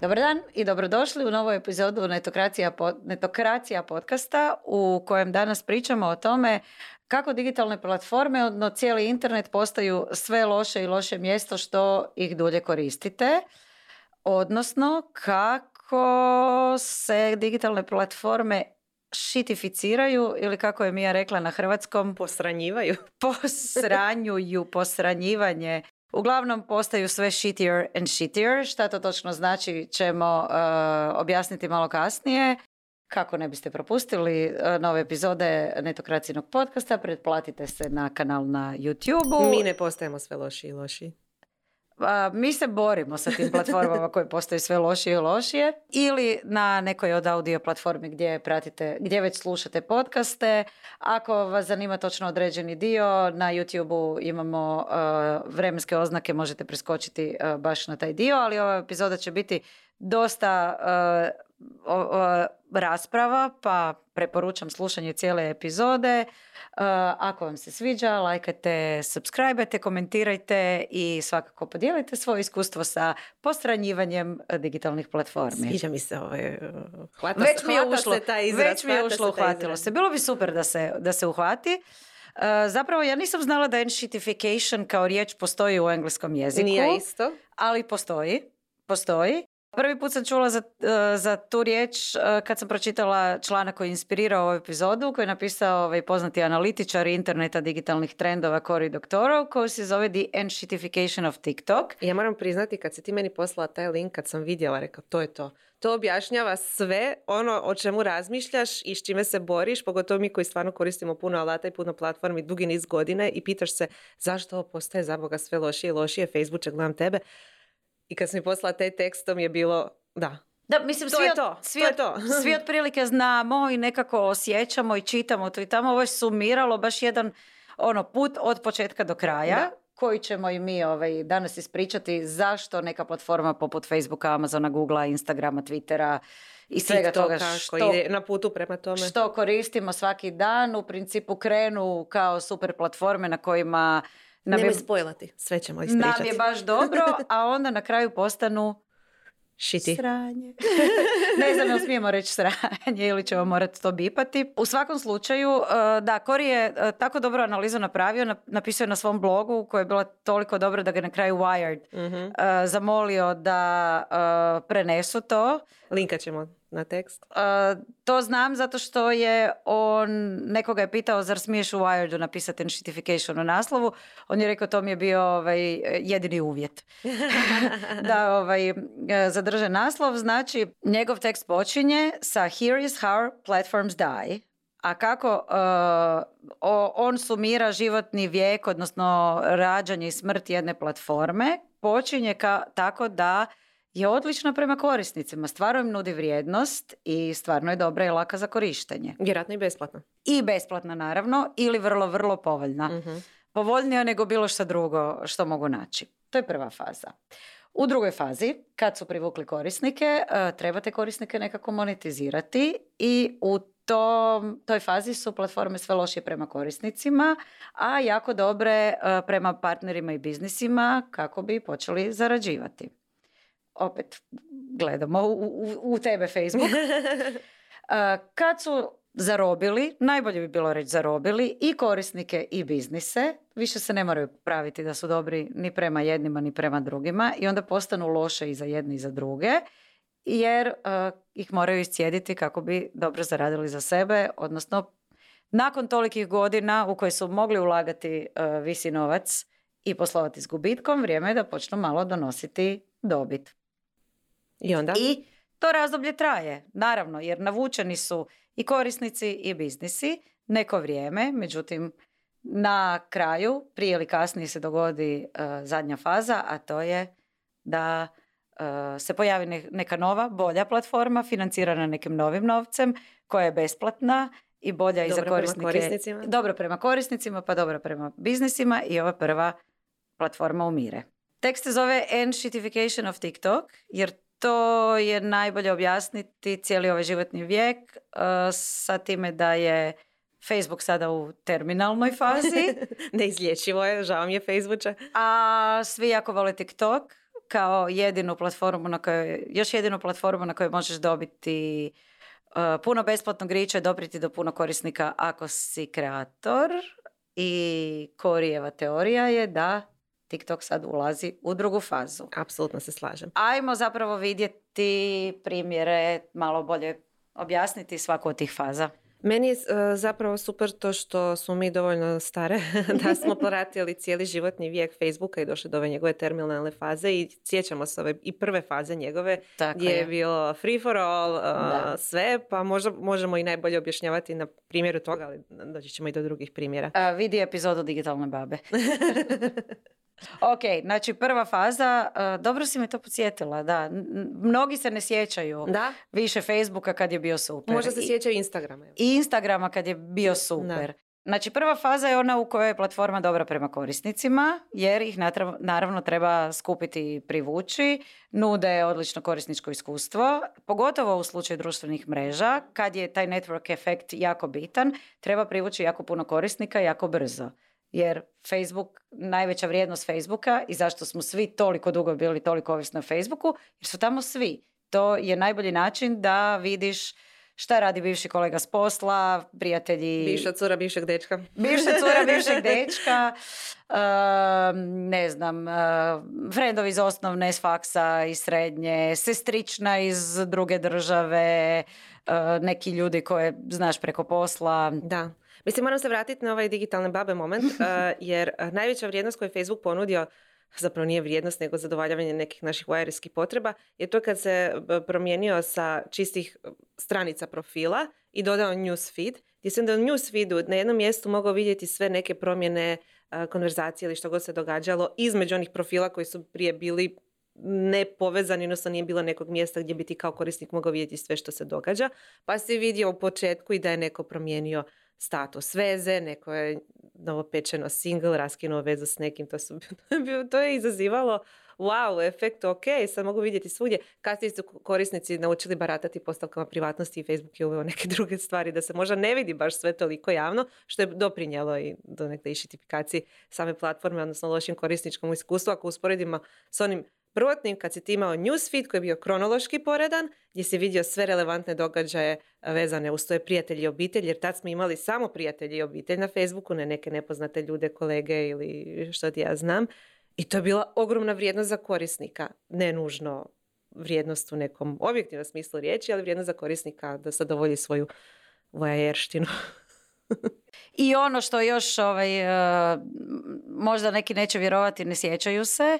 Dobar dan i dobrodošli u novu epizodu Netokracija, Netokracija podcasta u kojem danas pričamo o tome kako digitalne platforme, odno cijeli internet postaju sve loše i loše mjesto što ih dulje koristite. Odnosno kako se digitalne platforme šitificiraju ili kako je Mija rekla na hrvatskom posranjivaju posranjuju posranjivanje Uglavnom postaju sve shittier and shittier. Šta to točno znači ćemo uh, objasniti malo kasnije. Kako ne biste propustili uh, nove epizode Netokracijnog podcasta, pretplatite se na kanal na YouTube. Mi ne postajemo sve loši i loši mi se borimo sa tim platformama koje postaju sve lošije i lošije ili na nekoj od audio platformi gdje pratite, gdje već slušate podcaste. Ako vas zanima točno određeni dio, na youtube imamo uh, vremenske oznake, možete preskočiti uh, baš na taj dio, ali ova epizoda će biti dosta uh, rasprava, pa preporučam slušanje cijele epizode. Uh, ako vam se sviđa, lajkajte, subscribeajte, komentirajte i svakako podijelite svoje iskustvo sa postranjivanjem digitalnih platformi. Sviđa mi se ovaj, hvata, već mi je ušlo, se taj izraz. Već mi je ušlo, uhvatilo se. Bilo bi super da se, da se uhvati. Uh, zapravo ja nisam znala da enshitification kao riječ postoji u engleskom jeziku. Nije isto. Ali postoji. Postoji. Prvi put sam čula za, e, za tu riječ e, kad sam pročitala članak koji je inspirirao ovu epizodu, koji je napisao ovaj poznati analitičar interneta digitalnih trendova Cory Doctorow, koji se zove The Enshitification of TikTok. Ja moram priznati, kad si ti meni poslala taj link, kad sam vidjela, rekao, to je to. To objašnjava sve ono o čemu razmišljaš i s čime se boriš, pogotovo mi koji stvarno koristimo puno alata i puno platformi dugi niz godine i pitaš se zašto ovo postaje za Boga sve lošije i lošije, Facebook će gledam tebe. I kad sam mi poslala taj tekstom je bilo, da, da, mislim, to svi, je to, svi, to je to. svi otprilike znamo i nekako osjećamo i čitamo to i tamo. Ovo je sumiralo baš jedan ono put od početka do kraja. koji ćemo i mi ovaj, danas ispričati zašto neka platforma poput Facebooka, Amazona, Googlea, Instagrama, Twittera i svega toga što, ide na putu prema tome. što koristimo svaki dan u principu krenu kao super platforme na kojima nam Nemoj je, spojlati, sve ćemo ispričati. Nam je baš dobro, a onda na kraju postanu Šiti. Sranje. ne znam jel smijemo reći sranje ili ćemo morati to bipati. U svakom slučaju, uh, da, Kori je uh, tako dobro analizu napravio, napisao je na svom blogu koja je bila toliko dobra da ga na kraju Wired mhm. uh, zamolio da prenesu to. Linka ćemo na tekst? to znam zato što je on, nekoga je pitao zar smiješ u Wiredu napisati enshitification u naslovu. On je rekao to mi je bio ovaj, jedini uvjet. da ovaj, zadrže naslov. Znači, njegov tekst počinje sa Here is how platforms die. A kako on sumira životni vijek, odnosno rađanje i smrt jedne platforme, počinje ka, tako da je odlična prema korisnicima. Stvarno im nudi vrijednost i stvarno je dobra i laka za korištenje. Vjerojatno i besplatna. I besplatna naravno ili vrlo, vrlo povoljna. uh Povoljnija nego bilo što drugo što mogu naći. To je prva faza. U drugoj fazi, kad su privukli korisnike, e, trebate korisnike nekako monetizirati i u tom, toj fazi su platforme sve lošije prema korisnicima, a jako dobre e, prema partnerima i biznisima kako bi počeli zarađivati opet gledamo u, u, tebe Facebook. Kad su zarobili, najbolje bi bilo reći zarobili i korisnike i biznise, više se ne moraju praviti da su dobri ni prema jednima ni prema drugima i onda postanu loše i za jedne i za druge jer ih moraju iscijediti kako bi dobro zaradili za sebe, odnosno nakon tolikih godina u koje su mogli ulagati uh, visi novac i poslovati s gubitkom, vrijeme je da počnu malo donositi dobit. I onda? I to razdoblje traje, naravno, jer navučeni su i korisnici i biznisi neko vrijeme, međutim na kraju, prije ili kasnije se dogodi uh, zadnja faza, a to je da uh, se pojavi neka nova, bolja platforma financirana nekim novim novcem koja je besplatna i bolja i za korisnike. Prema korisnicima. Dobro prema korisnicima, pa dobro prema biznisima i ova prva platforma umire. Tekst se zove Enshitification of TikTok, jer to je najbolje objasniti cijeli ovaj životni vijek uh, sa time da je Facebook sada u terminalnoj fazi. Neizlječivo je, žao mi je Facebooka. A svi jako vole TikTok, kao jedinu platformu na kojoj, još jedinu platformu na kojoj možeš dobiti uh, puno besplatnog riča i dopriti do puno korisnika ako si kreator. I Korijeva teorija je da TikTok sad ulazi u drugu fazu. Apsolutno se slažem. Ajmo zapravo vidjeti primjere, malo bolje objasniti svaku od tih faza. Meni je e, zapravo super to što smo mi dovoljno stare da smo pratili cijeli životni vijek Facebooka i došli do ove njegove terminalne faze i sjećamo se ove i prve faze njegove Tako gdje je je. bilo free for all, e, Da. sve, pa možda, možemo i najbolje objašnjavati na primjeru toga, ali doći ćemo i do drugih primjera. A, vidi epizodu Digitalne babe. ok, znači prva faza, a, dobro si me to podsjetila, da. Mnogi se ne sjećaju Da, više Facebooka kad je bio super. možda se sjećaju Instagrama. I Instagrama kad je bio super. Znači prva faza je ona u kojoj je platforma dobra prema korisnicima, jer ih naravno treba skupiti i privući, nude odlično korisničko iskustvo, pogotovo u slučaju društvenih mreža, kad je taj network efekt jako bitan, treba privući jako puno korisnika jako brzo. Jer Facebook, najveća vrijednost Facebooka i zašto smo svi toliko dugo bili toliko ovisni o Facebooku, jer su tamo svi. To je najbolji način da vidiš šta radi bivši kolega s posla, prijatelji... Bivša cura, bivšeg dečka. Bivša cura, bivšeg dečka, ne znam, uh, frendovi iz osnovne, s faksa, iz srednje, sestrična iz druge države, uh, neki ljudi koje znaš preko posla. Da. Mislim, moram se vratiti na ovaj digitalne babe moment, eh, jer eh, najveća vrijednost koju je Facebook ponudio, zapravo nije vrijednost, nego zadovoljavanje nekih naših wireskih potreba, je to kad se promijenio sa čistih eh, stranica profila i dodao newsfeed, gdje si onda u newsfeedu na jednom mjestu mogao vidjeti sve neke promjene konverzacije ili što god se događalo između onih profila koji su prije bili nepovezani, odnosno nije bilo nekog mjesta gdje bi ti kao korisnik mogao vidjeti sve što se događa. Pa si vidio u početku i da je neko promijenio status veze, neko je novopečeno single, raskinuo vezu s nekim, to, su, to, je izazivalo wow, efekt, ok, sad mogu vidjeti svugdje. Kasnije su korisnici naučili baratati postavkama privatnosti i Facebook je uveo neke druge stvari da se možda ne vidi baš sve toliko javno, što je doprinjelo i do nekde išitifikaciji same platforme, odnosno lošim korisničkom iskustvu. Ako usporedimo s onim prvotnim kad si ti imao newsfeed koji je bio kronološki poredan, gdje si vidio sve relevantne događaje vezane uz tvoje prijatelji i obitelj, jer tad smo imali samo prijatelji i obitelj na Facebooku, ne neke nepoznate ljude, kolege ili što ti ja znam. I to je bila ogromna vrijednost za korisnika, ne nužno vrijednost u nekom objektivnom smislu riječi, ali vrijednost za korisnika da zadovolji svoju vojajerštinu. I ono što još ovaj, uh, možda neki neće vjerovati, ne sjećaju se,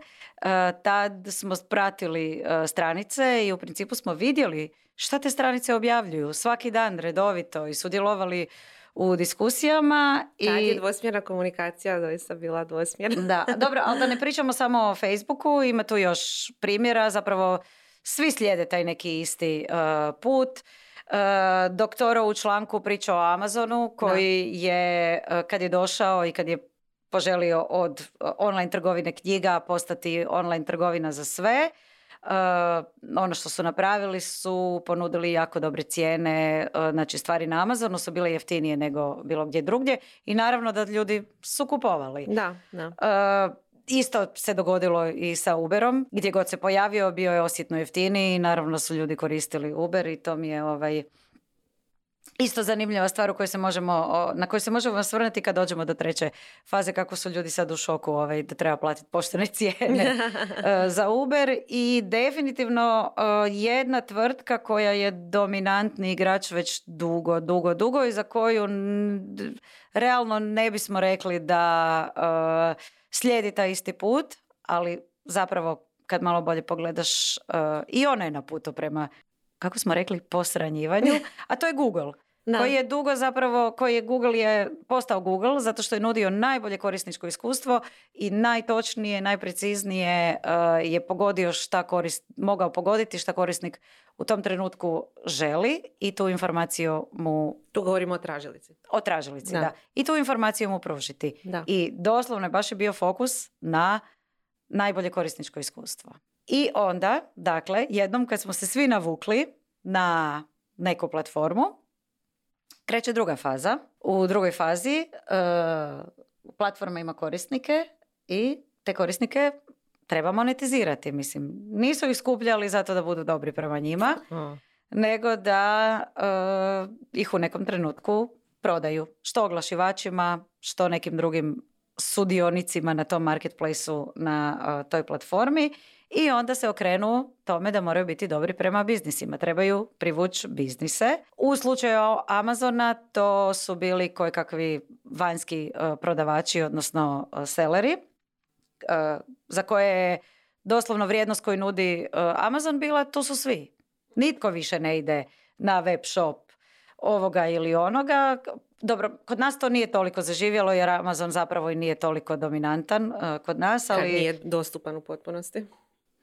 tad smo pratili uh, stranice i u principu smo vidjeli šta te stranice objavljuju svaki dan redovito i sudjelovali u diskusijama. I... Tad je dvosmjerna komunikacija doista bila dvosmjerna. Da, dobro, ali da ne pričamo samo o Facebooku, ima tu još primjera, zapravo svi slijede taj neki isti uh, put. Uh, doktoro u članku priča o Amazonu koji je, uh, kad je došao i kad je poželio od online trgovine knjiga postati online trgovina za sve, Uh, ono što su napravili su ponudili jako dobre cijene, uh, znači stvari na Amazonu su bile jeftinije nego bilo gdje drugdje i naravno da ljudi su kupovali. Da, da. Uh, isto se dogodilo i sa Uberom, gdje god se pojavio bio je osjetno jeftiniji i naravno su ljudi koristili Uber i to mi je ovaj isto zanimljiva stvar u kojoj se možemo, na koju se možemo osvrnuti kad dođemo do treće faze kako su ljudi sad u šoku ovaj, da treba platiti poštene cijene uh, za Uber i definitivno uh, jedna tvrtka koja je dominantni igrač već dugo, dugo, dugo i za koju realno ne bismo rekli da uh, slijedi taj isti put, ali zapravo kad malo bolje pogledaš i ona je na putu prema kako smo rekli, posranjivanju, a to je Google. Da. Koji je dugo zapravo, koji je Google je postao Google zato što je nudio najbolje korisničko iskustvo i najtočnije, najpreciznije uh, je pogodio šta korist, mogao pogoditi šta korisnik u tom trenutku želi i tu informaciju mu Tu govorimo o tražilici. o tražilici, da. Da. I tu informaciju mu pružiti. Da. I doslovno je baš je bio fokus na najbolje korisničko iskustvo. I onda, dakle, jednom kad smo se svi navukli na neku platformu, kreće druga faza. U drugoj fazi e, platforma ima korisnike i te korisnike treba monetizirati. Mislim, nisu ih skupljali zato da budu dobri prema njima, nego da uh, ih u nekom trenutku prodaju. Što oglašivačima, što nekim drugim sudionicima na tom marketplaceu na uh, toj platformi i onda se okrenu tome da moraju biti dobri prema biznisima. Trebaju privući biznise. U slučaju Amazona to su bili koje kakvi vanjski uh, prodavači, odnosno uh, seleri, za koje je doslovno vrijednost koju nudi Amazon bila, tu su svi. Nitko više ne ide na web shop ovoga ili onoga. Dobro, kod nas to nije toliko zaživjelo jer Amazon zapravo i nije toliko dominantan kod nas. Ali... nije dostupan u potpunosti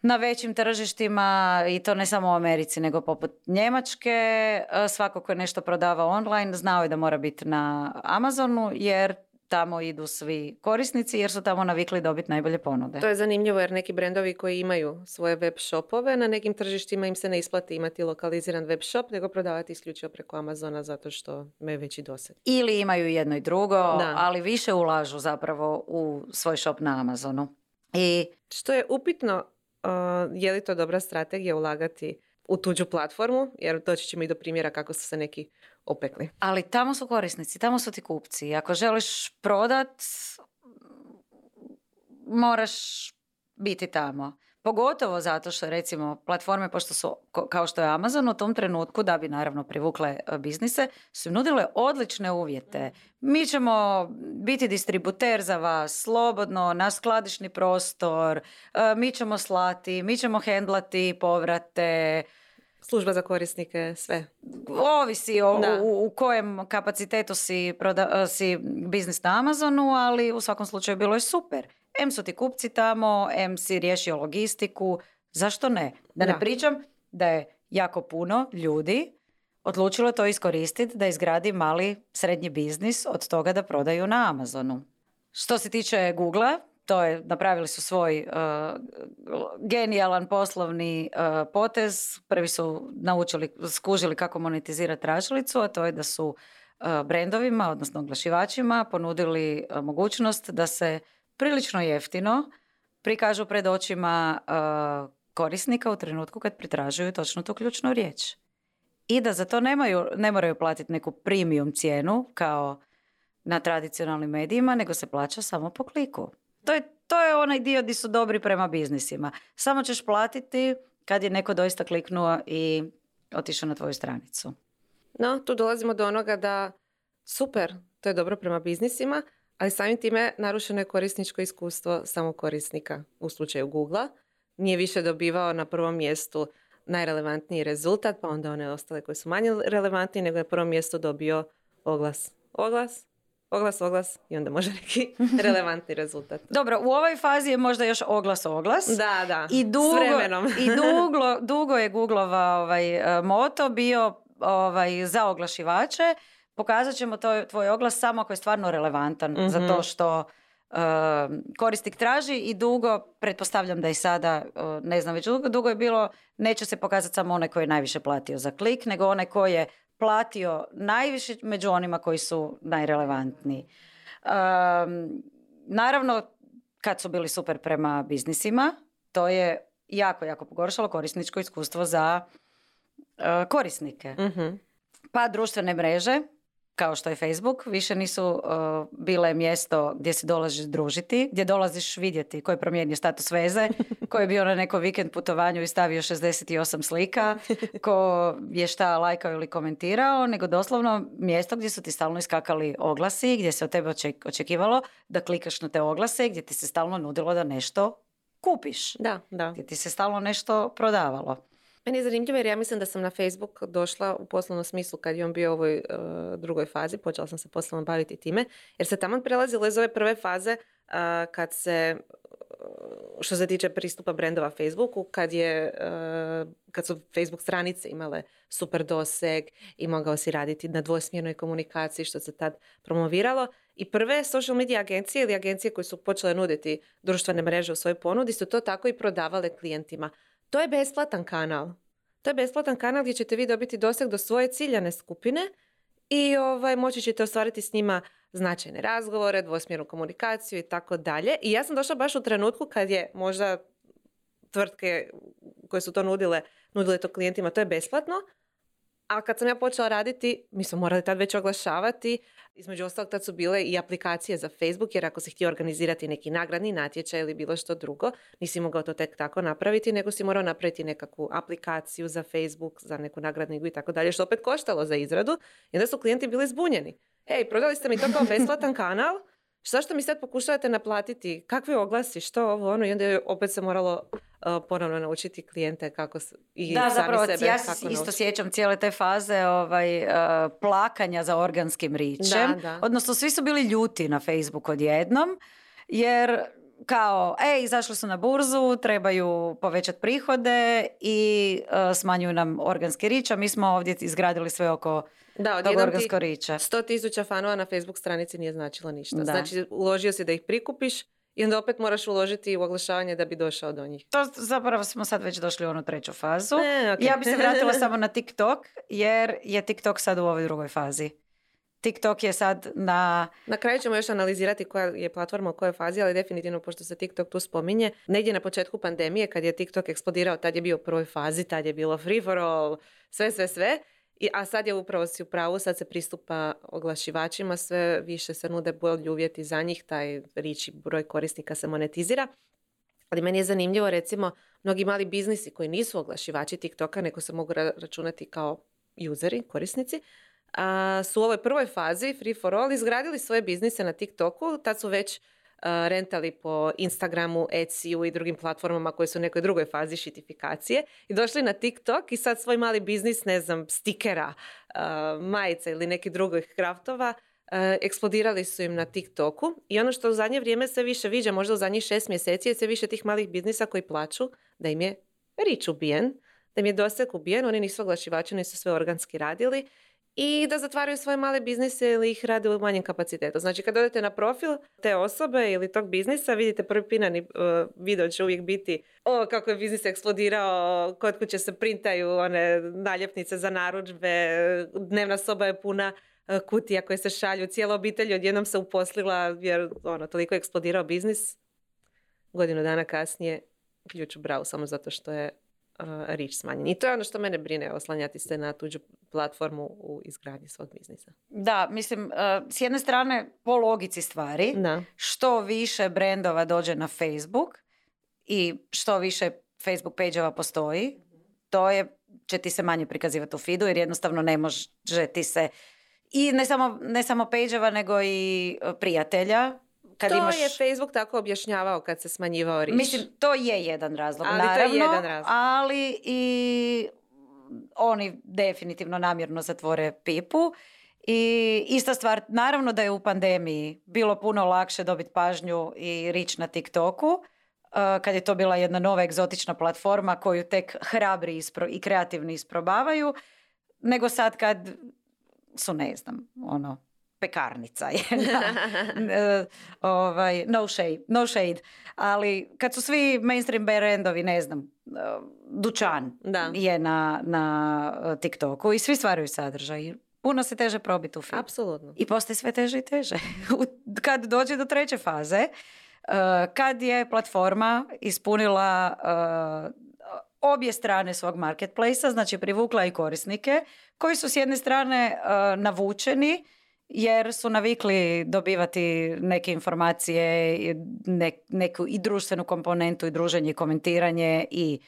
na većim tržištima i to ne samo u Americi nego poput Njemačke. E, svako ko je nešto prodava online znao je da mora biti na Amazonu jer tamo idu svi korisnici jer su tamo navikli dobiti najbolje ponude. To je zanimljivo jer neki brendovi koji imaju svoje web shopove na nekim tržištima im se ne isplati imati lokaliziran web shop nego prodavati isključivo preko Amazona zato što imaju veći doseg. Ili imaju jedno i drugo, ali više ulažu zapravo u svoj shop na Amazonu. I što je upitno je li to dobra strategija ulagati u tuđu platformu, jer doći ćemo i do primjera kako su se neki opekli. Ali tamo su korisnici, tamo su ti kupci. Ako želiš prodat, moraš biti tamo. Pogotovo zato što recimo platforme pošto su kao što je Amazon u tom trenutku da bi naravno privukle e, biznise su nudile odlične uvjete. Mi ćemo biti distributer za vas slobodno, na skladišni prostor, e, mi ćemo slati, mi ćemo hendlati povrate, služba za korisnike, sve. Ovisi o, u, u, kojem kapacitetu si, proda, e, si biznis na Amazonu, ali u svakom slučaju bilo je super. M su ti kupci tamo, M si riješio logistiku, zašto ne? Da, ne pričam da je jako puno ljudi odlučilo to iskoristiti da izgradi mali srednji biznis od toga da prodaju na Amazonu. Što se tiče Google, to je, napravili su svoj uh, genijalan poslovni uh, potez. Prvi su naučili, skužili kako monetizirati tražilicu, a to je da su uh, brendovima, odnosno oglašivačima, ponudili mogućnost da se prilično jeftino prikažu pred očima korisnika u trenutku kad pritražuju točno tu ključnu riječ. I da za to nemaju, ne moraju platiti neku premium cijenu kao na tradicionalnim medijima, nego se plaća samo po kliku. To je, to je onaj dio gdje su dobri prema biznisima. Samo ćeš platiti kad je neko doista kliknuo i otišao na tvoju stranicu. No, tu dolazimo do onoga da super, to je dobro prema biznisima, ali samim time narušeno je korisničko iskustvo samog korisnika u slučaju Google. Nije više dobivao na prvom mjestu najrelevantniji rezultat, pa onda one ostale koje su manje relevantnije, nego je na prvom mjestu dobio oglas. Oglas, oglas, oglas i onda može neki relevantni rezultat. Dobro, u ovoj fazi je možda još oglas, oglas. Da, da, I dugo, I dugo, dugo je Googlova ovaj, moto bio ovaj, za oglašivače pokazat ćemo to, tvoj oglas samo ako je stvarno relevantan mm za to mhm. što uh, korisnik traži i dugo, pretpostavljam da i sada, uh, ne znam, već dugo, dugo je bilo, neće se pokazati samo onaj koji je najviše platio za klik, nego onaj koji je platio najviše među onima koji su najrelevantniji. Um, naravno, kad su bili super prema biznisima, to je jako, jako pogoršalo korisničko iskustvo za uh, korisnike. mm Pa društvene mreže, kao što je Facebook, više nisu uh, bile mjesto gdje se dolaziš družiti, gdje dolaziš vidjeti ko je promijenio status veze, ko je bio na neko vikend putovanju i stavio 68 slika, ko je šta lajkao ili komentirao, nego doslovno mjesto gdje su ti stalno iskakali oglasi, gdje se od tebe očekivalo da klikaš na te oglase, gdje ti se stalno nudilo da nešto kupiš. Da, da. Gdje ti se stalno nešto prodavalo. Meni je zanimljivo jer ja mislim da sam na Facebook došla u poslovnom smislu kad je on bio u ovoj uh, drugoj fazi, počela sam se poslovno baviti time, jer se tamo prelazilo iz ove prve faze uh, kad se što se tiče pristupa brendova Facebooku, kad, je, kad su Facebook stranice imale super doseg i mogao si raditi na dvosmjernoj komunikaciji što se tad promoviralo. I prve social media agencije ili agencije koje su počele nuditi društvene mreže u svojoj ponudi su to tako i prodavale klijentima. To je besplatan kanal. To je besplatan kanal gdje ćete vi dobiti doseg do svoje ciljane skupine i ovaj, moći ćete ostvariti s njima značajne razgovore, dvosmjernu komunikaciju i tako dalje. I ja sam došla baš u trenutku kad je možda tvrtke koje su to nudile, nudile to klijentima, to je besplatno. A kad sam ja počela raditi, mi smo morali tad već oglašavati. Između ostalog tad su bile i aplikacije za Facebook, jer ako si htio organizirati neki nagradni natječaj ili bilo što drugo, nisi mogao to tek tako napraviti, nego si morao napraviti nekakvu aplikaciju za Facebook, za neku nagradnu i tako dalje, što opet koštalo za izradu. I onda su klijenti bili zbunjeni. Ej, prodali ste mi to kao besplatan kanal, što mi sad pokušavate naplatiti? Kakvi oglasi? Što ovo ono? I onda opet se moralo ponovno naučiti klijente kako i da, sami zapravo, sebe. Ja se isto sjećam cijele te faze ovaj, plakanja za organskim ričem. Odnosno, svi su bili ljuti na Facebook odjednom, jer kao, ej, izašli su na burzu, trebaju povećati prihode i smanjuju nam organski rič, a mi smo ovdje izgradili sve oko da, od organsko riča. 100 tisuća fanova na Facebook stranici nije značilo ništa. Znači, uložio si da ih prikupiš, i onda opet moraš uložiti u oglašavanje da bi došao do njih. To zapravo smo sad već došli u onu treću fazu. E, Ja bi se vratila samo na TikTok jer je TikTok sad u ovoj drugoj fazi. TikTok je sad na... Na kraju ćemo još analizirati koja je platforma u kojoj fazi, ali definitivno pošto se TikTok tu spominje, negdje na početku pandemije kad je TikTok eksplodirao, tad je bio u prvoj fazi, tad je bilo free for all, sve, sve, sve. I, a sad je upravo si u pravu, sad se pristupa oglašivačima, sve više se nude bolji uvjeti za njih, taj riči broj korisnika se monetizira. Ali meni je zanimljivo recimo mnogi mali biznisi koji nisu oglašivači TikToka, neko se mogu računati kao useri, korisnici, a, su u ovoj prvoj fazi Free for All izgradili svoje biznise na TikToku, tad su već rentali po Instagramu, Etsy-u i drugim platformama koje su u nekoj drugoj fazi šitifikacije i došli na TikTok i sad svoj mali biznis, ne znam, stikera, majica ili neki drugih kraftova eksplodirali su im na TikToku. I ono što u zadnje vrijeme sve više viđa, možda u zadnjih šest mjeseci je sve više tih malih biznisa koji plaću da im je rič ubijen, da im je doseg ubijen, oni nisu oglašivači, nisu sve organski radili i da zatvaraju svoje male biznise ili ih rade u manjem kapacitetu. Znači kad odete na profil te osobe ili tog biznisa vidite prvi pinani uh, video će uvijek biti o kako je biznis eksplodirao, kod kuće se printaju one naljepnice za narudžbe, dnevna soba je puna uh, kutija koje se šalju, cijela obitelj odjednom se uposlila jer ono, toliko je eksplodirao biznis. Godinu dana kasnije ključ u samo zato što je rič smanjen. I to je ono što mene brine, oslanjati se na tuđu platformu u izgradnji svog biznisa. Da, mislim, s jedne strane, po logici stvari, da. što više brendova dođe na Facebook i što više Facebook page postoji, to je, će ti se manje prikazivati u feedu, jer jednostavno ne može ti se i ne samo, ne samo page nego i prijatelja kad to imaš... je Facebook tako objašnjavao kad se smanjivao rič. Mislim, to je jedan razlog, ali naravno, to je jedan razlog. ali i oni definitivno namjerno zatvore pipu. I ista stvar, naravno da je u pandemiji bilo puno lakše dobiti pažnju i rič na TikToku, uh, kad je to bila jedna nova egzotična platforma koju tek hrabri ispro, i kreativni isprobavaju, nego sad kad su, ne znam, ono, pekarnica je. ovaj, no, shade, no shade. Ali kad su svi mainstream brandovi, ne znam, dućan da. je na, na TikToku i svi stvaraju sadržaj. Puno se teže probiti u film. Apsolutno. I postaje sve teže i teže. kad dođe do treće faze, kad je platforma ispunila obje strane svog marketplacea, znači privukla i korisnike koji su s jedne strane navučeni jer su navikli dobivati neke informacije, neku i društvenu komponentu i druženje i komentiranje i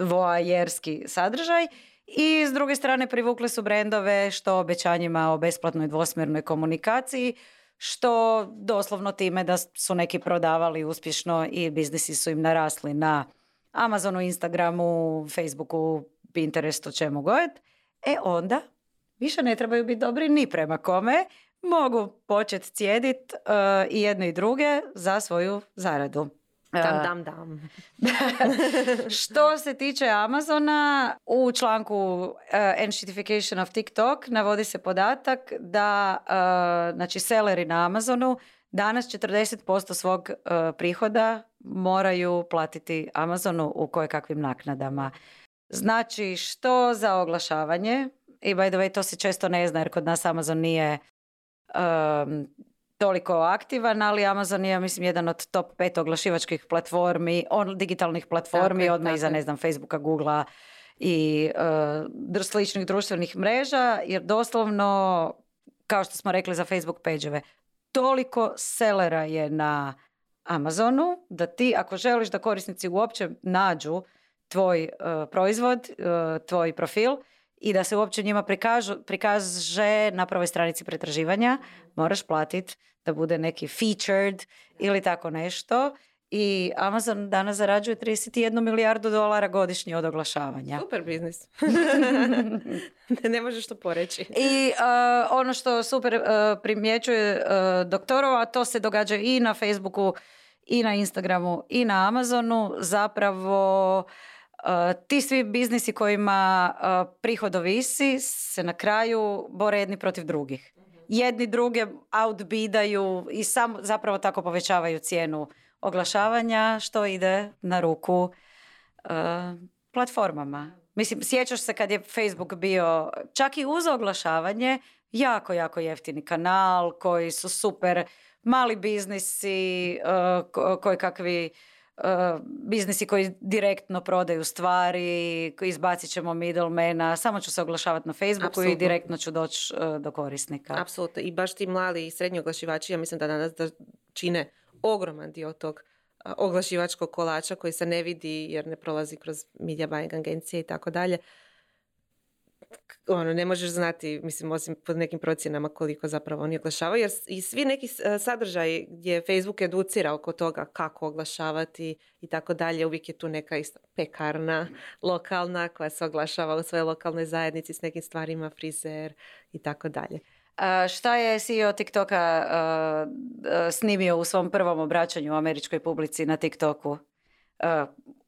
voajerski sadržaj. I s druge strane privukli su brendove što obećanjima o besplatnoj dvosmjernoj komunikaciji, što doslovno time da su neki prodavali uspješno i biznisi su im narasli na Amazonu, Instagramu, Facebooku, Pinterestu, čemu god. E onda više ne trebaju biti dobri ni prema kome, mogu početi cijedit uh, i jedne i druge za svoju zaradu. Dam, uh, dam, dam. Što se tiče Amazona, u članku uh, Enshitification of TikTok navodi se podatak da uh, znači seleri na Amazonu danas 40% svog uh, prihoda moraju platiti Amazonu u koje kakvim naknadama. Znači što za oglašavanje, i by the way to se često ne zna jer kod nas Amazon nije um, toliko aktivan, ali Amazon je, mislim, jedan od top pet oglašivačkih platformi, on, digitalnih platformi, Tako odmah tako iza, ne znam, Facebooka, Googlea i uh, sličnih društvenih mreža, jer doslovno, kao što smo rekli za Facebook peđeve, toliko selera je na Amazonu da ti, ako želiš da korisnici uopće nađu tvoj uh, proizvod, uh, tvoj profil i da se uopće njima prikažu, prikaže na prvoj stranici pretraživanja, moraš platiti da bude neki featured ili tako nešto. I Amazon danas zarađuje 31 milijardu dolara godišnje od oglašavanja. Super biznis. ne možeš to poreći. I uh, ono što super uh, primjećuje uh, doktorova, to se događa i na Facebooku, i na Instagramu, i na Amazonu. Zapravo uh, ti svi biznisi kojima uh, prihod ovisi se na kraju bore jedni protiv drugih. Jedni druge outbidaju i sam zapravo tako povećavaju cijenu oglašavanja što ide na ruku uh, platformama. Mislim, sjećaš se kad je Facebook bio čak i uz oglašavanje jako, jako jeftini kanal koji su super mali biznisi, uh, ko- koji kakvi biznisi koji direktno prodaju stvari, izbacit ćemo middlemana, samo ću se oglašavati na Facebooku i Apsolutno. direktno ću doći uh, do korisnika. Apsolutno. I baš ti mali i srednji oglašivači, ja mislim da danas da čine ogroman dio tog a, oglašivačkog kolača koji se ne vidi jer ne prolazi kroz media buying agencije i tako dalje. Ono, ne možeš znati, mislim, osim pod nekim procjenama koliko zapravo oni oglašavaju, jer i svi neki e, sadržaji gdje Facebook educira oko toga kako oglašavati i tako dalje, uvijek je tu neka isto pekarna, lokalna, koja se oglašava u svojoj lokalnoj zajednici s nekim stvarima, frizer i tako dalje. Šta je CEO TikToka uh, uh, snimio u svom prvom obraćanju u američkoj publici na TikToku?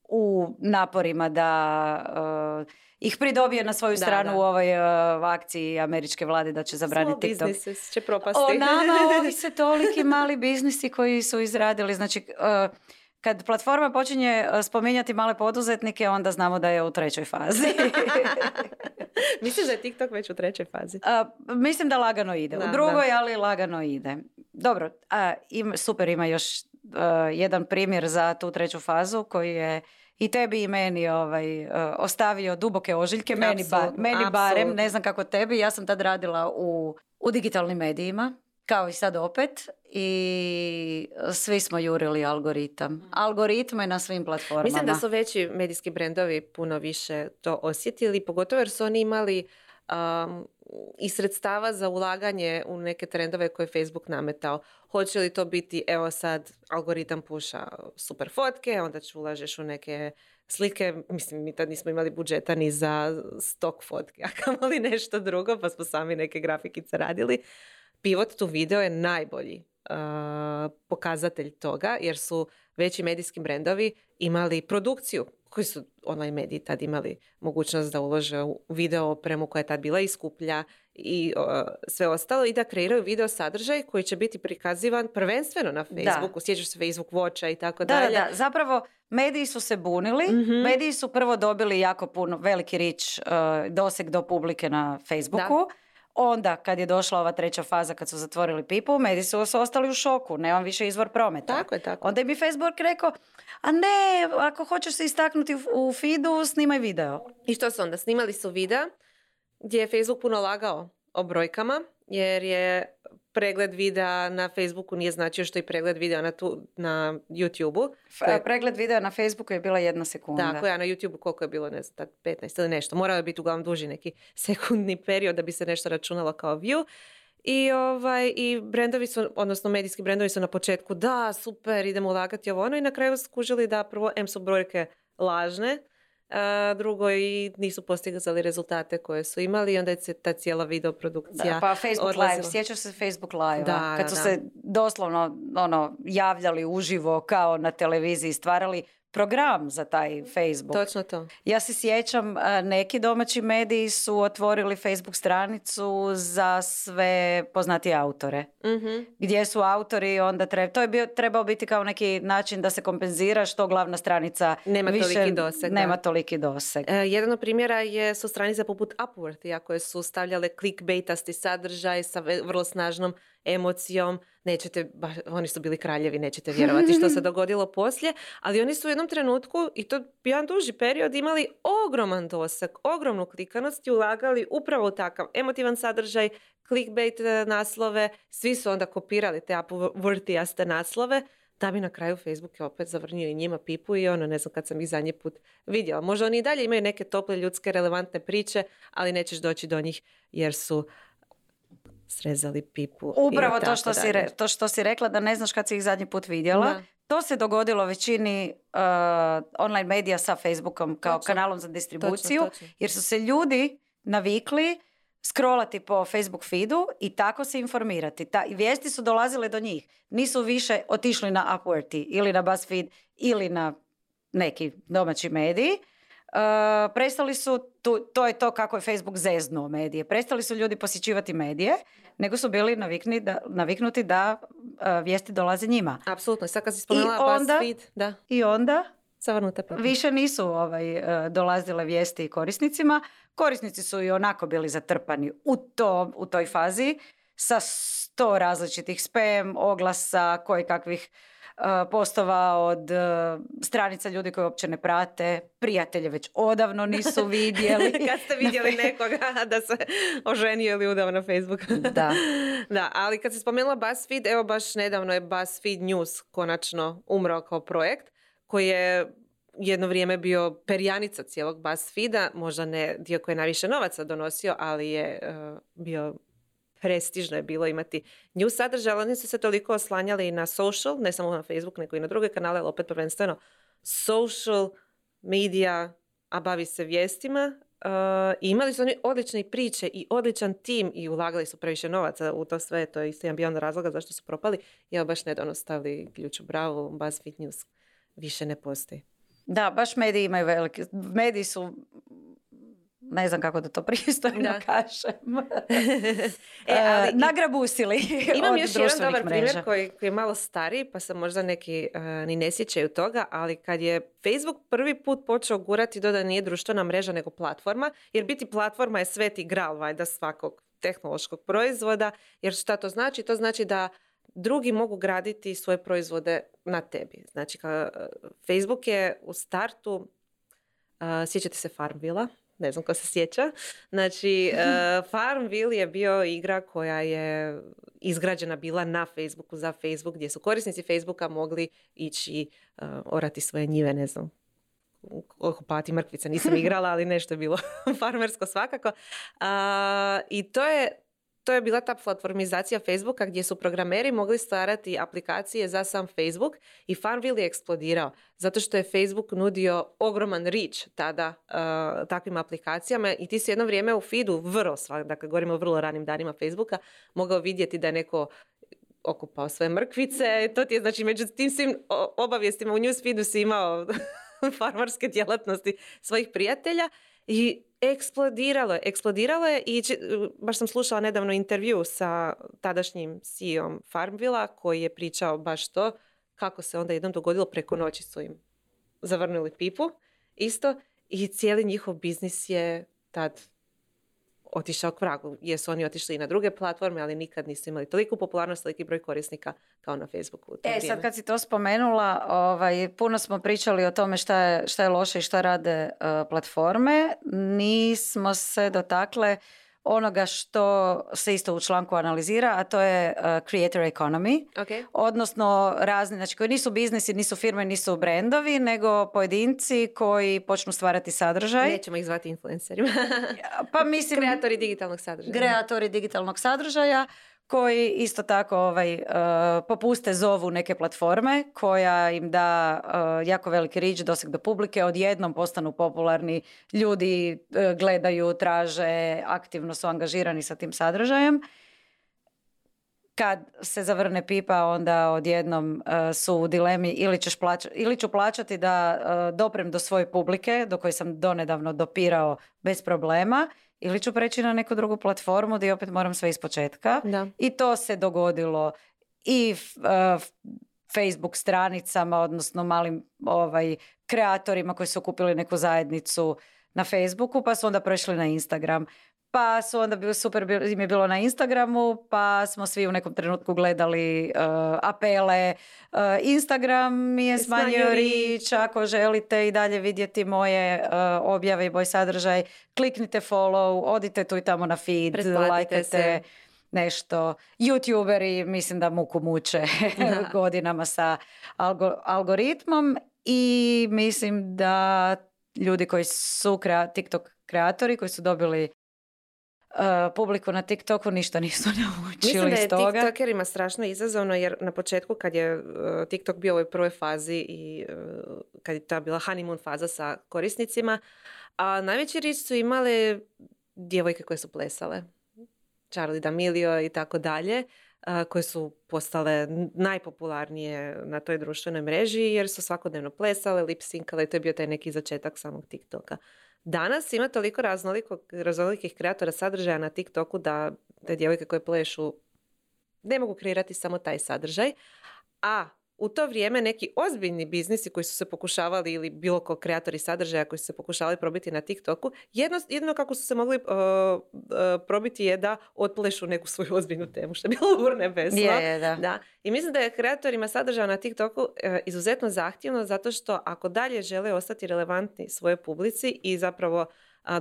U naporima da uh, ih pridobije na svoju Da, stranu da. u ovoj uh, akciji američke vlade da će zabraniti Small TikTok. businesses će propasti. O nama ovise toliki mali biznisi koji su izradili. Znači, uh, kad platforma počinje uh, spominjati male poduzetnike, onda znamo da je u trećoj fazi. Misliš da je TikTok već u trećoj fazi? A, mislim da lagano ide. Da, u drugoj, ali lagano ide. Dobro, a, ima, super, ima još a, jedan primjer za tu treću fazu koji je i tebi i meni ovaj, a, ostavio duboke ožiljke. Meni, ba- meni barem, ne znam kako tebi. Ja sam tad radila u, u digitalnim medijima, kao i sad opet. I svi smo jurili algoritam. Algoritme na svim platformama. Mislim da su veći medijski brendovi puno više to osjetili, pogotovo jer su oni imali um, i sredstava za ulaganje u neke trendove koje je Facebook nametao. Hoće li to biti, evo sad, algoritam puša super fotke, onda ću ulažeš u neke slike, mislim, mi tad nismo imali budžeta ni za stok fotke, a kamoli nešto drugo, pa smo sami neke grafikice radili. Pivot tu video je najbolji uh, pokazatelj toga, jer su veći medijski brendovi imali produkciju koji su online mediji tad imali mogućnost da ulože u video opremu koja je tad bila i skuplja i uh, sve ostalo i da kreiraju video sadržaj koji će biti prikazivan prvenstveno na Facebooku. Sjećaš se Facebook Watcha i tako Da, da, dalje. da. Zapravo, mediji su se bunili. Mhm. Mediji su prvo dobili jako puno, veliki rič, uh, doseg do publike na Facebooku. Onda, kad je došla ova treća faza, kad su zatvorili pipu, mediji su ostali u šoku. Nemam više izvor prometa. Tako je, tako. Onda je Facebook rekao, a ne, ako hoćeš se istaknuti u, feedu, snimaj video. I što su onda? Snimali su videa gdje je Facebook puno lagao o brojkama, jer je pregled videa na Facebooku nije značio što i pregled videa na, tu, na YouTube-u. Je- Pregled videa na Facebooku je bila jedna sekunda. Tako je, a na YouTube koliko je bilo, ne znam, tad 15 ili nešto. Morao je biti uglavnom duži neki sekundni period da bi se nešto računalo kao view. I, ovaj, I brendovi su, odnosno medijski brendovi su na početku da, super, idemo ulagati ovo ono i na kraju skužili da prvo M su brojke lažne, a drugo i nisu postigli rezultate koje su imali i onda je ta cijela video produkcija Da, pa Facebook odlazila. Live, sjećaš se Facebook Live, Da, kad da, su da. se doslovno ono, javljali uživo kao na televiziji, stvarali program za taj Facebook. Točno to. Ja se sjećam, a, neki domaći mediji su otvorili Facebook stranicu za sve poznatije autore. Mhm. Gdje su autori, onda treba, to je bio, trebao biti kao neki način da se kompenzira što glavna stranica Nema više toliki doseg, da. Nema toliki doseg. E, jedan od primjera je, su stranice poput Upworthy, koje su stavljale clickbaitasti sadržaj sa vrlo snažnom emocijom, nećete, oni su bili kraljevi, nećete vjerovati što se dogodilo poslije, ali oni su u jednom trenutku i to jedan duži period imali ogroman dosak, ogromnu klikanost i ulagali upravo u takav emotivan sadržaj, clickbait e, naslove, svi su onda kopirali te upworthijaste naslove da bi na kraju Facebook je opet zavrnio i njima pipu i ono, ne znam kad sam ih zadnji put vidjela. Možda oni i dalje imaju neke tople ljudske relevantne priče, ali nećeš doći do njih jer su srezali pipu. Upravo to što, si to što si rekla da ne znaš kad si ih zadnji put vidjela. To se dogodilo većini uh, online medija sa Facebookom kao kanalom za distribuciju jer su se ljudi navikli scrollati po Facebook feedu i tako se informirati. Ta, vijesti su dolazile do njih. Nisu više otišli na Upworthy ili na BuzzFeed ili na neki domaći mediji. Uh, prestali su, to je to kako je Facebook zeznuo medije, prestali su ljudi posjećivati medije, nego su bili navikni da, naviknuti da uh, vijesti dolaze njima. Apsolutno, sad kad si spomenula BuzzFeed, da. I onda Više nisu ovaj, uh, dolazile vijesti korisnicima, Korisnici su i onako bili zatrpani u, to, u toj fazi sa sto različitih spam, oglasa, koje kakvih uh, postova od uh, stranica ljudi koji uopće ne prate, prijatelje već odavno nisu vidjeli. Kad ste vidjeli nekoga da se oženio ili udao na Facebook. da. da, ali kad se spomenula BuzzFeed, evo baš nedavno je BuzzFeed News konačno umro kao projekt koji je jedno vrijeme bio perjanica cijelog BuzzFeeda, možda ne dio koji je najviše novaca donosio, ali je uh, bio prestižno je bilo imati news sadržaj, ali oni su se toliko oslanjali i na social, ne samo na Facebook, nego i na druge kanale, ali opet prvenstveno social media, a bavi se vijestima. Uh, I imali su oni odlične priče i odličan tim i ulagali su previše novaca u to sve. To je isto jedan bio razloga zašto su propali. Ja baš nedavno stavili ključ u bravu, BuzzFeed News više ne postoji. Da, baš mediji imaju velike, mediji su ne znam kako da to pristojno da. kažem. e, ali, e, nagrabusili Imam još jedan dobar primjer koji, koji je malo stariji, pa se možda neki uh, ni ne sjećaju toga, ali kad je Facebook prvi put počeo gurati do da nije društvena mreža nego platforma, jer biti platforma je sveti gral vajda svakog tehnološkog proizvoda, jer šta to znači? To znači da drugi mogu graditi svoje proizvode na tebi. Znači, Facebook je u startu, uh, sjećate se Farmvilla, ne znam ko se sjeća. Znači, uh, Farmville je bio igra koja je izgrađena bila na Facebooku za Facebook, gdje su korisnici Facebooka mogli ići uh, orati svoje njive, ne znam, okupati mrkvice. Nisam igrala, ali nešto je bilo farmersko svakako. Uh, I to je to je bila ta platformizacija Facebooka gdje su programeri mogli stvarati aplikacije za sam Facebook i Farmville je eksplodirao zato što je Facebook nudio ogroman reach tada uh, takvim aplikacijama i ti si jedno vrijeme u feedu vrlo, dakle govorimo o vrlo ranim danima Facebooka, mogao vidjeti da je neko okupao sve mrkvice, to ti je znači među tim svim obavijestima u newsfeedu si imao farmarske djelatnosti svojih prijatelja i eksplodiralo je. Eksplodiralo je i baš sam slušala nedavno intervju sa tadašnjim CEO-om Farmvilla koji je pričao baš to kako se onda jednom dogodilo preko noći su im zavrnuli pipu isto i cijeli njihov biznis je tad otišao k vragu. Jesu oni otišli i na druge platforme, ali nikad nisu imali toliko popularnost, toliki broj korisnika kao na Facebooku. E, sad kad si to spomenula, ovaj, puno smo pričali o tome šta je, šta je loše i šta rade uh, platforme. Nismo se dotakle onoga što se isto u članku analizira, a to je uh, creator economy, okay. odnosno razni, znači koji nisu biznisi, nisu firme, nisu brendovi, nego pojedinci koji počnu stvarati sadržaj. Nećemo ih zvati influencerima. pa mislim... Kreatori digitalnog sadržaja. Kreatori digitalnog sadržaja koji isto tako ovaj, uh, popuste zovu neke platforme koja im da uh, jako veliki rič, doseg do publike, odjednom postanu popularni, ljudi uh, gledaju, traže, aktivno su angažirani sa tim sadržajem. Kad se zavrne pipa, onda odjednom su u dilemi ili, ćeš ili ću plaćati da doprem do svoje publike, do koje sam donedavno dopirao bez problema, ili ću preći na neku drugu platformu gdje opet moram sve ispočetka. Da. I to se dogodilo i uh, Facebook stranicama, odnosno malim ovaj, kreatorima koji su kupili neku zajednicu na Facebooku, pa su onda prešli na Instagram. Pa su onda bilo super, im je bilo na Instagramu, pa smo svi u nekom trenutku gledali uh, apele. Uh, Instagram mi je smanjio rič, ako želite i dalje vidjeti moje uh, objave i moj sadržaj, kliknite follow, odite tu i tamo na feed, lajkajte nešto. Youtuberi mislim da muku muče godinama sa algoritmom i mislim da ljudi koji su krea- TikTok kreatori koji su dobili Uh, publiku na TikToku ništa nisu naučili Mislim da je TikTokerima strašno izazovno jer na početku kad je uh, TikTok bio u ovoj prvoj fazi i uh, kad je ta bila honeymoon faza sa korisnicima, a najveći risk su imale djevojke koje su plesale. Charlie D'Amelio i tako dalje koje su postale najpopularnije na toj društvenoj mreži jer su svakodnevno plesale, lip sinkale i to je bio taj neki začetak samog TikToka. Danas ima toliko raznolikih kreatora sadržaja na TikToku da te djevojke koje plešu ne mogu kreirati samo taj sadržaj, a u to vrijeme neki ozbiljni biznisi koji su se pokušavali ili bilo ko kreatori sadržaja koji su se pokušavali probiti na TikToku, jedno, jedino kako su se mogli uh, uh, probiti je da otplešu neku svoju ozbiljnu temu, što je bilo urnebesno. Je, da. da. I mislim da je kreatorima sadržaja na TikToku uh, izuzetno zahtjevno zato što ako dalje žele ostati relevantni svoje publici i zapravo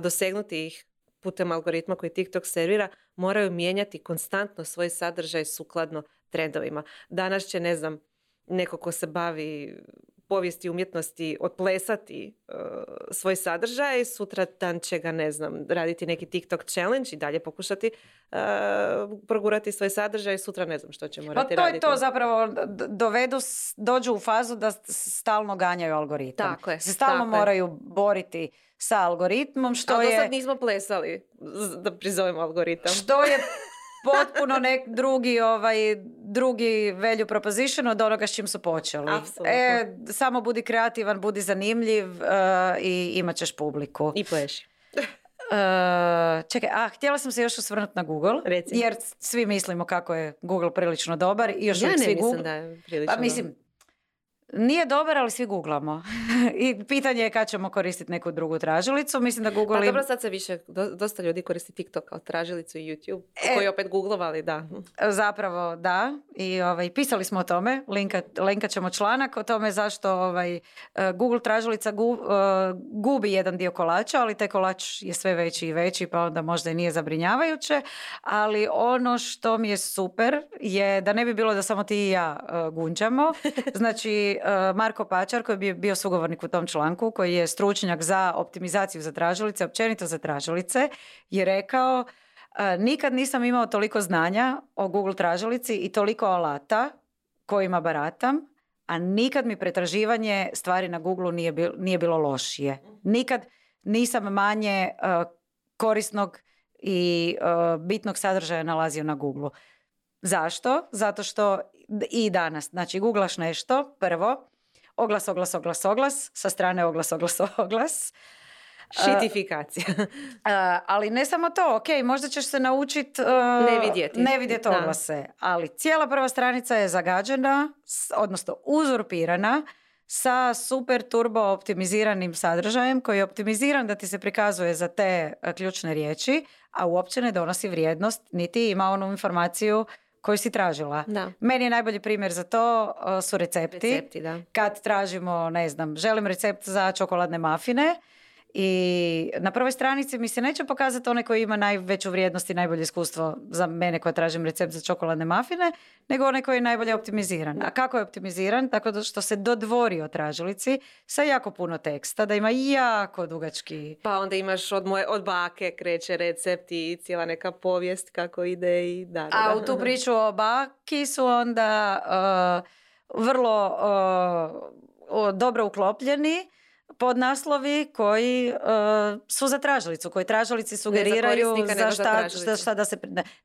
dosegnuti ih putem algoritma koji TikTok servira, moraju mijenjati konstantno svoj sadržaj sukladno trendovima. Danas će, ne znam, neko ko se bavi povijesti umjetnosti otplesati uh, svoj sadržaj, sutra dan će ga, ne znam, raditi neki TikTok challenge i dalje pokušati uh, progurati svoj sadržaj, sutra ne znam što će morati pa to raditi. to zapravo, dovedu, dođu u fazu da stalno ganjaju algoritam. Tako je. Stalno moraju boriti sa algoritmom, što je... do sad nismo plesali, da prizovemo algoritam. Što je potpuno nek drugi ovaj drugi value proposition od onoga s čim su počeli. E, samo budi kreativan, budi zanimljiv uh, i imat ćeš publiku. I pleši. Uh, čekaj, a htjela sam se još osvrnuti na Google, Reci. jer svi mislimo kako je Google prilično dobar i još ja ne svi mislim Google... da je prilično pa, mislim, nije dobar, ali svi googlamo. I pitanje je kad ćemo koristiti neku drugu tražilicu. Mislim da Google... Pa dobro, sad se više, dosta ljudi koristi TikTok kao tražilicu i YouTube, e, koji opet googlovali, da. Zapravo, da. I ovaj, pisali smo o tome, linka, linkat ćemo članak o tome zašto ovaj, e, Google tražilica gu, uh, gubi jedan dio kolača, ali taj kolač je sve veći i veći, pa onda možda i nije zabrinjavajuće. Ali ono što mi je super je da ne bi bilo da samo ti i ja uh, gunđamo. Znači, Marko Pačar koji je bio sugovornik u tom članku, koji je stručnjak za optimizaciju za tražilice, općenito za tražilice, je rekao eh, nikad nisam imao toliko znanja o Google tražilici i toliko alata kojima baratam, a nikad mi pretraživanje stvari na Google nije, bilo, nije bilo lošije. Nikad nisam manje eh, korisnog i bitnog sadržaja nalazio na Google. Zašto? Zato što i danas. Znači, googlaš nešto, prvo, oglas, oglas, oglas, oglas, sa strane oglas, oglas, oglas. Šitifikacija. Uh, ali ne samo to, ok, možda ćeš se naučiti uh, ne vidjeti, ne vidjeti oglase, ali cijela prva stranica je zagađena, odnosno uzurpirana sa super turbo optimiziranim sadržajem koji je optimiziran da ti se prikazuje za te ključne riječi, a uopće ne donosi vrijednost, niti ima onu informaciju koju si tražila. Da. Meni je najbolji primjer za to uh, su recepti. recepti da. Kad tražimo, ne znam, želim recept za čokoladne mafine i na prvoj stranici mi se neće pokazati onaj koji ima najveću vrijednost i najbolje iskustvo za mene koja tražim recept za čokoladne mafine, nego onaj koji je najbolje optimiziran. A kako je optimiziran? Tako što se dodvori o tražilici sa jako puno teksta, da ima jako dugački... Pa onda imaš od, moje, od bake kreće recept i cijela neka povijest kako ide i da. A u tu priču o baki su onda uh, vrlo uh, dobro uklopljeni podnaslovi koji uh, su za tražilicu, koji tražilici sugeriraju za, šta, za šta da se...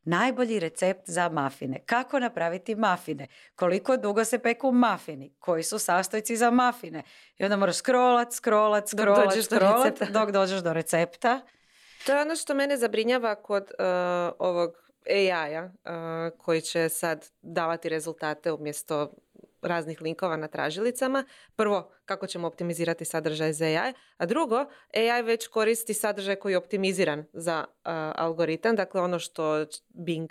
Najbolji recept za mafine. Kako napraviti mafine? Koliko dugo se peku mafini? Koji su sastojci za mafine? I onda moraš scrollat, scrollat, scrollat, scrollat dok dođeš do recepta. To je ono što mene zabrinjava kod uh, ovog AI-a uh, koji će sad davati rezultate umjesto raznih linkova na tražilicama. Prvo, kako ćemo optimizirati sadržaj za AI, a drugo, AI već koristi sadržaj koji je optimiziran za algoritam, dakle ono što Bing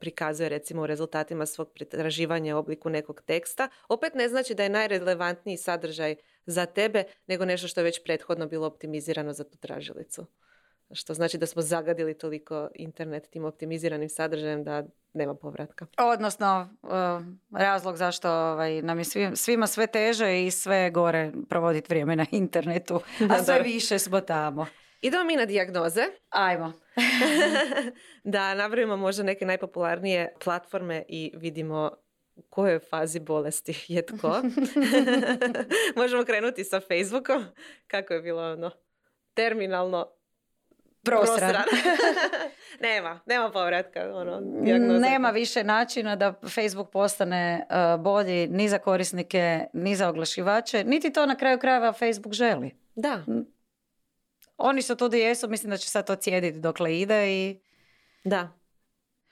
prikazuje recimo u rezultatima svog pretraživanja u obliku nekog teksta, opet ne znači da je najrelevantniji sadržaj za tebe nego nešto što je već prethodno bilo optimizirano za tu tražilicu. Što znači da smo zagadili toliko internet tim optimiziranim sadržajem da nema povratka. Odnosno, uh, razlog zašto ovaj, nam je svima sve teže i sve gore provoditi vrijeme na internetu, a sve više smo tamo. Idemo mi na dijagnoze. Ajmo. da napravimo možda neke najpopularnije platforme i vidimo u kojoj fazi bolesti je tko. Možemo krenuti sa Facebookom. Kako je bilo ono terminalno Prosran. nema, nema povratka. Ono, nema više načina da Facebook postane uh, bolji ni za korisnike, ni za oglašivače. Niti to na kraju krajeva Facebook želi. Da. Oni su tu gdje jesu, mislim da će sad to cijediti dokle ide i... Da.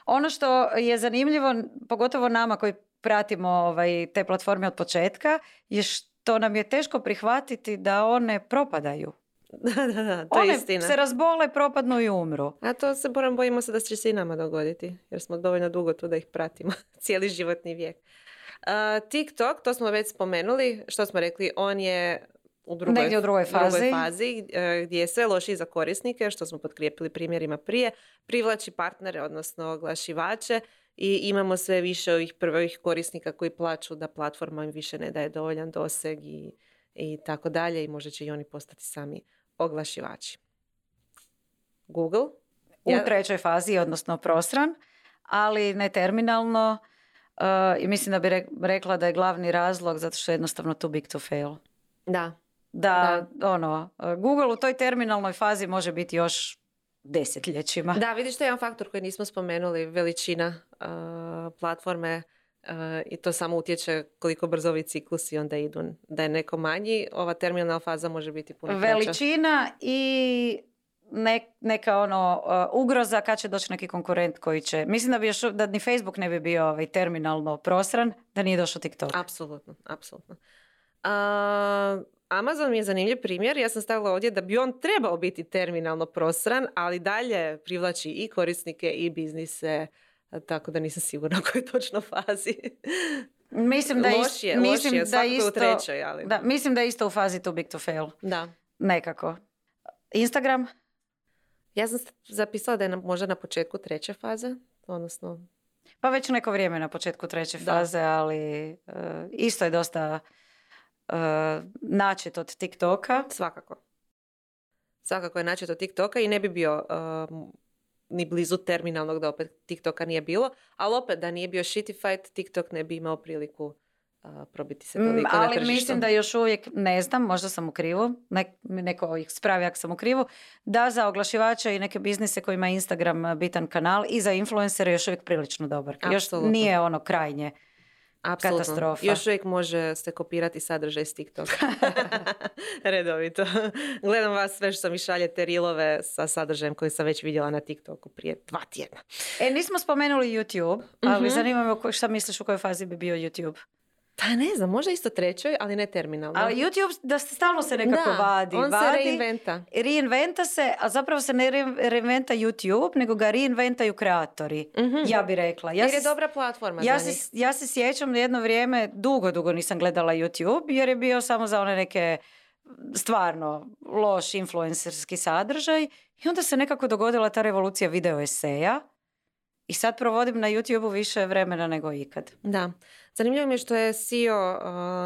Ono što je zanimljivo, pogotovo nama koji pratimo ovaj, te platforme od početka, je što nam je teško prihvatiti da one propadaju. Da, da, da, to One je istina. se razbole, propadnu i umru. A to se moram bojimo se da će se i nama dogoditi, jer smo dovoljno dugo tu da ih pratimo, cijeli životni vijek. Uh, TikTok, to smo već spomenuli, što smo rekli, on je u drugoj, Negdje u drugoj fazi, drugoj fazi e, gdje je sve lošiji za korisnike, što smo potkrijepili primjerima prije, privlači partnere, odnosno oglašivače i imamo sve više ovih prvih korisnika koji plaću da platforma im više ne daje dovoljan doseg i, i tako dalje i možda će i oni postati sami oglašivači. Google. U trećoj fazi, odnosno prosran, ali ne terminalno. Uh, I mislim da bi rekla da je glavni razlog zato što je jednostavno too big to fail. Da. Da, da. ono, Google u toj terminalnoj fazi može biti još desetljećima. Da, vidiš to je jedan faktor koji nismo spomenuli, veličina uh, platforme uh, i to samo utječe koliko brzo ovi ciklusi onda idu. Da je neko manji, ova terminalna faza može biti puno Veličina i neka ono uh, ugroza kad će doći neki konkurent koji će... Mislim da bi još, da ni Facebook ne bi bio ovaj, terminalno prosran da nije došao TikTok. Apsolutno, apsolutno. Uh, Amazon mi je zanimljiv primjer. Ja sam stavila ovdje da bi on trebao biti terminalno prosran, ali dalje privlači i korisnike i biznise, tako da nisam sigurna u kojoj točno fazi. Mislim da je, lošije, mislim lošije, da isto, u trećoj, ali... Da, mislim da je isto u fazi too big to fail. Da. Nekako. Instagram? Ja sam zapisala da je na, možda na početku treće faze, odnosno... Pa već neko vrijeme na početku treće faze, ali uh, isto je dosta uh, načet od TikToka. Svakako. Svakako je načet od TikToka i ne bi bio ni blizu terminalnog da opet TikToka nije bilo, ali opet da nije bio shitified, TikTok ne bi imao priliku uh, probiti se toliko mm, Ali mislim da još uvijek, ne znam, možda sam u krivu, neko ih spravi ako sam u krivu, da za oglašivača i neke biznise koji ima Instagram bitan kanal i za influencere još uvijek prilično dobar. Absolutno. Još nije ono krajnje Apsolutno. Katastrofa. Još uvijek može se kopirati sadržaj s TikToka. Redovito. Gledam vas sve što mi šaljete rilove sa sadržajem koji sam već vidjela na TikToku prije dva tjedna. E, nismo spomenuli YouTube, ali mm zanima me šta misliš u kojoj fazi bi bio YouTube? Pa ne znam, možda isto trećoj, ali ne terminalno. Ali YouTube da stalno se nekako da, vadi. on vadi, se reinventa. Reinventa se, a zapravo se ne reinventa YouTube, nego ga reinventaju kreatori. mm Ja bi rekla. Ja jer je dobra platforma ja za njih. Se, ja se sjećam jedno vrijeme, dugo, dugo nisam gledala YouTube, jer je bio samo za one neke stvarno loš influencerski sadržaj. I onda se nekako dogodila ta revolucija video eseja. I sad provodim na YouTube više vremena nego ikad. Da. Zanimljivo mi je što je CEO uh,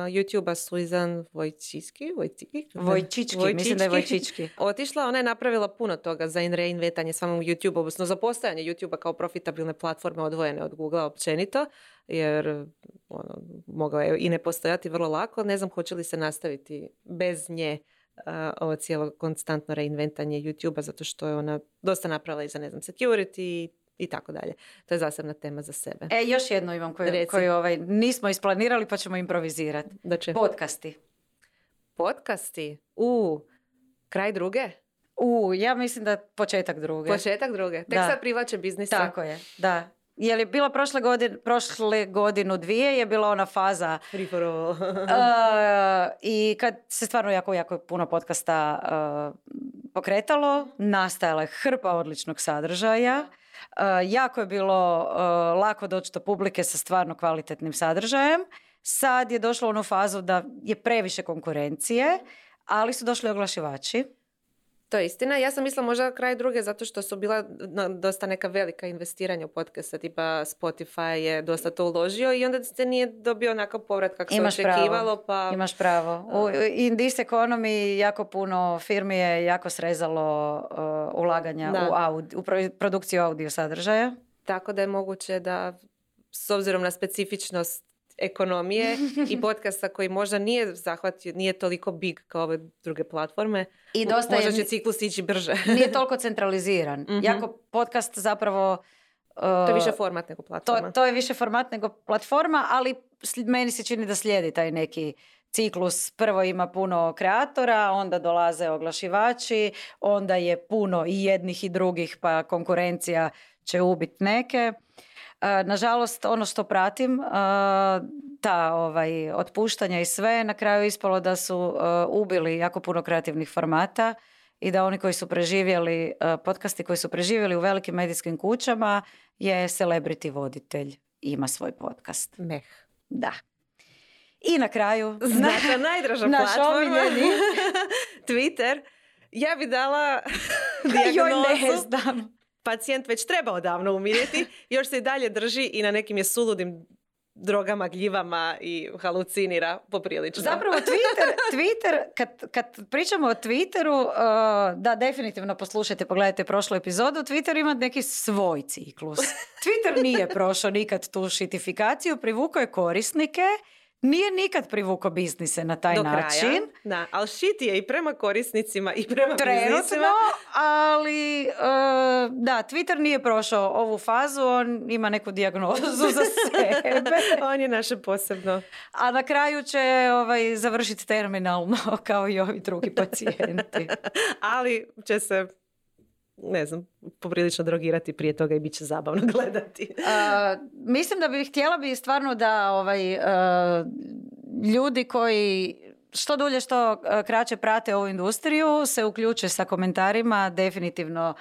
YouTube-a Suizan Vojčički, Vojčički, Vojčički, mislim da je Vojčički. Otišla, ona je napravila puno toga za reinvetanje samog YouTube, odnosno za postojanje YouTube-a kao profitabilne platforme odvojene od Google općenito, jer ono, mogao je i ne postojati vrlo lako. Ne znam hoće li se nastaviti bez nje uh, ovo cijelo konstantno reinventanje YouTube-a, zato što je ona dosta napravila i za, ne znam, security, i tako dalje. To je zasebna tema za sebe. E, još jedno imam koju, koju ovaj, nismo isplanirali pa ćemo improvizirati. će? Podcasti. Podcasti? U, kraj druge? U, ja mislim da početak druge. Početak druge. Tek da. sad privlače biznisa. Tako je, da. je li bila prošle godine, prošle godinu dvije je bila ona faza all. uh, i kad se stvarno jako, jako puno podcasta uh, pokretalo, nastajala je hrpa odličnog sadržaja. Uh, jako je bilo uh, lako doći do publike sa stvarno kvalitetnim sadržajem. Sad je došlo u onu fazu da je previše konkurencije, ali su došli oglašivači. To je istina. Ja sam mislila možda kraj druge zato što su bila dosta neka velika investiranja u podcasta, tipa Spotify je dosta to uložio i onda se nije dobio onakav povrat kako se očekivalo. Pa... Imaš pravo. U in this economy jako puno firmi je jako srezalo uh, ulaganja Da. u, aud- u pro- produkciju audio sadržaja. Tako da je moguće da s obzirom na specifičnost ekonomije i podcasta koji možda nije zahvatio, nije toliko big kao ove druge platforme, I dosta možda je, će ciklus ići brže. nije toliko centraliziran. Mhm. Jako podcast zapravo... uh, to je više format nego to, platforma. to je više format nego platforma, ali meni se čini da slijedi taj neki ciklus. Prvo ima puno kreatora, onda dolaze oglašivači, onda je puno i jednih i drugih, pa konkurencija će ubiti neke. E, Nažalost, ono što pratim, e, ta ovaj, otpuštanja i sve, na kraju ispalo da su e, ubili jako puno kreativnih formata i da oni koji su preživjeli, podcasti koji su preživjeli u velikim medijskim kućama je celebrity voditelj ima svoj podcast. Meh. Da. I na kraju, Naša najdraža naš platforma. Twitter. Ja bi dala Joj, ne znam. Pacijent već treba odavno umrijeti. Još se i dalje drži i na nekim je suludim drogama, gljivama i halucinira poprilično. Zapravo Twitter, Twitter kad, kad pričamo o Twitteru, uh, da definitivno poslušajte, pogledajte prošlu epizodu, Twitter ima neki svoj ciklus. Twitter nije prošao nikad tu šitifikaciju, privukao je korisnike, nije nikad privukao biznise na taj do način. kraja. Da, ali shit je i prema korisnicima i prema Trenutno, biznisima. ali uh, da, Twitter nije prošao ovu fazu, on ima neku dijagnozu za sebe. On je naše posebno. A na kraju će ovaj, završiti terminalno kao i ovi drugi pacijenti. Ali će se, ne znam, poprilično drogirati prije toga i bit će zabavno gledati. A, mislim da bih htjela bi stvarno da ovaj, a, ljudi koji što dulje što a, kraće prate ovu industriju se uključe sa komentarima definitivno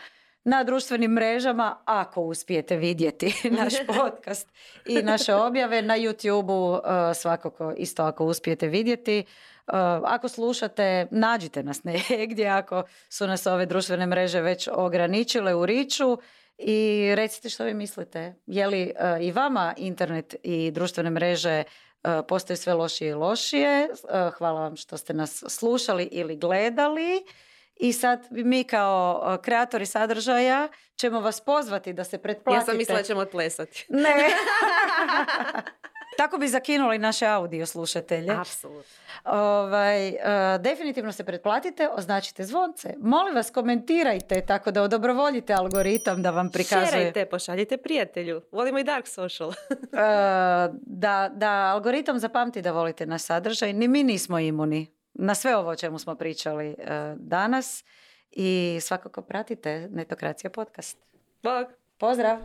na društvenim mrežama ako uspijete vidjeti naš podcast i naše objave na YouTube-u a, svakako isto ako uspijete vidjeti. A, Ako slušate, nađite nas negdje ako su nas ove društvene mreže već ograničile u riču i recite što vi mislite. Je li e, i vama internet i društvene mreže e, postaju sve lošije i lošije? E, hvala vam što ste nas slušali ili gledali. I sad mi kao e, kreatori sadržaja ćemo vas pozvati da se pretplatite. Ja sam mislila da ćemo odplesati. Ne. Tako bi zakinuli naše audio slušatelje. Apsolutno. Ovaj, e, definitivno se pretplatite, označite zvonce. Molim vas, komentirajte tako da odobrovoljite algoritam da vam prikazuje. Šerajte, pošaljite prijatelju. Volimo i dark social. E, da, da algoritam zapamti da volite naš sadržaj. Ni mi nismo imuni na sve ovo o čemu smo pričali e, danas. I svakako pratite Netokracija podcast. Bog. Pozdrav!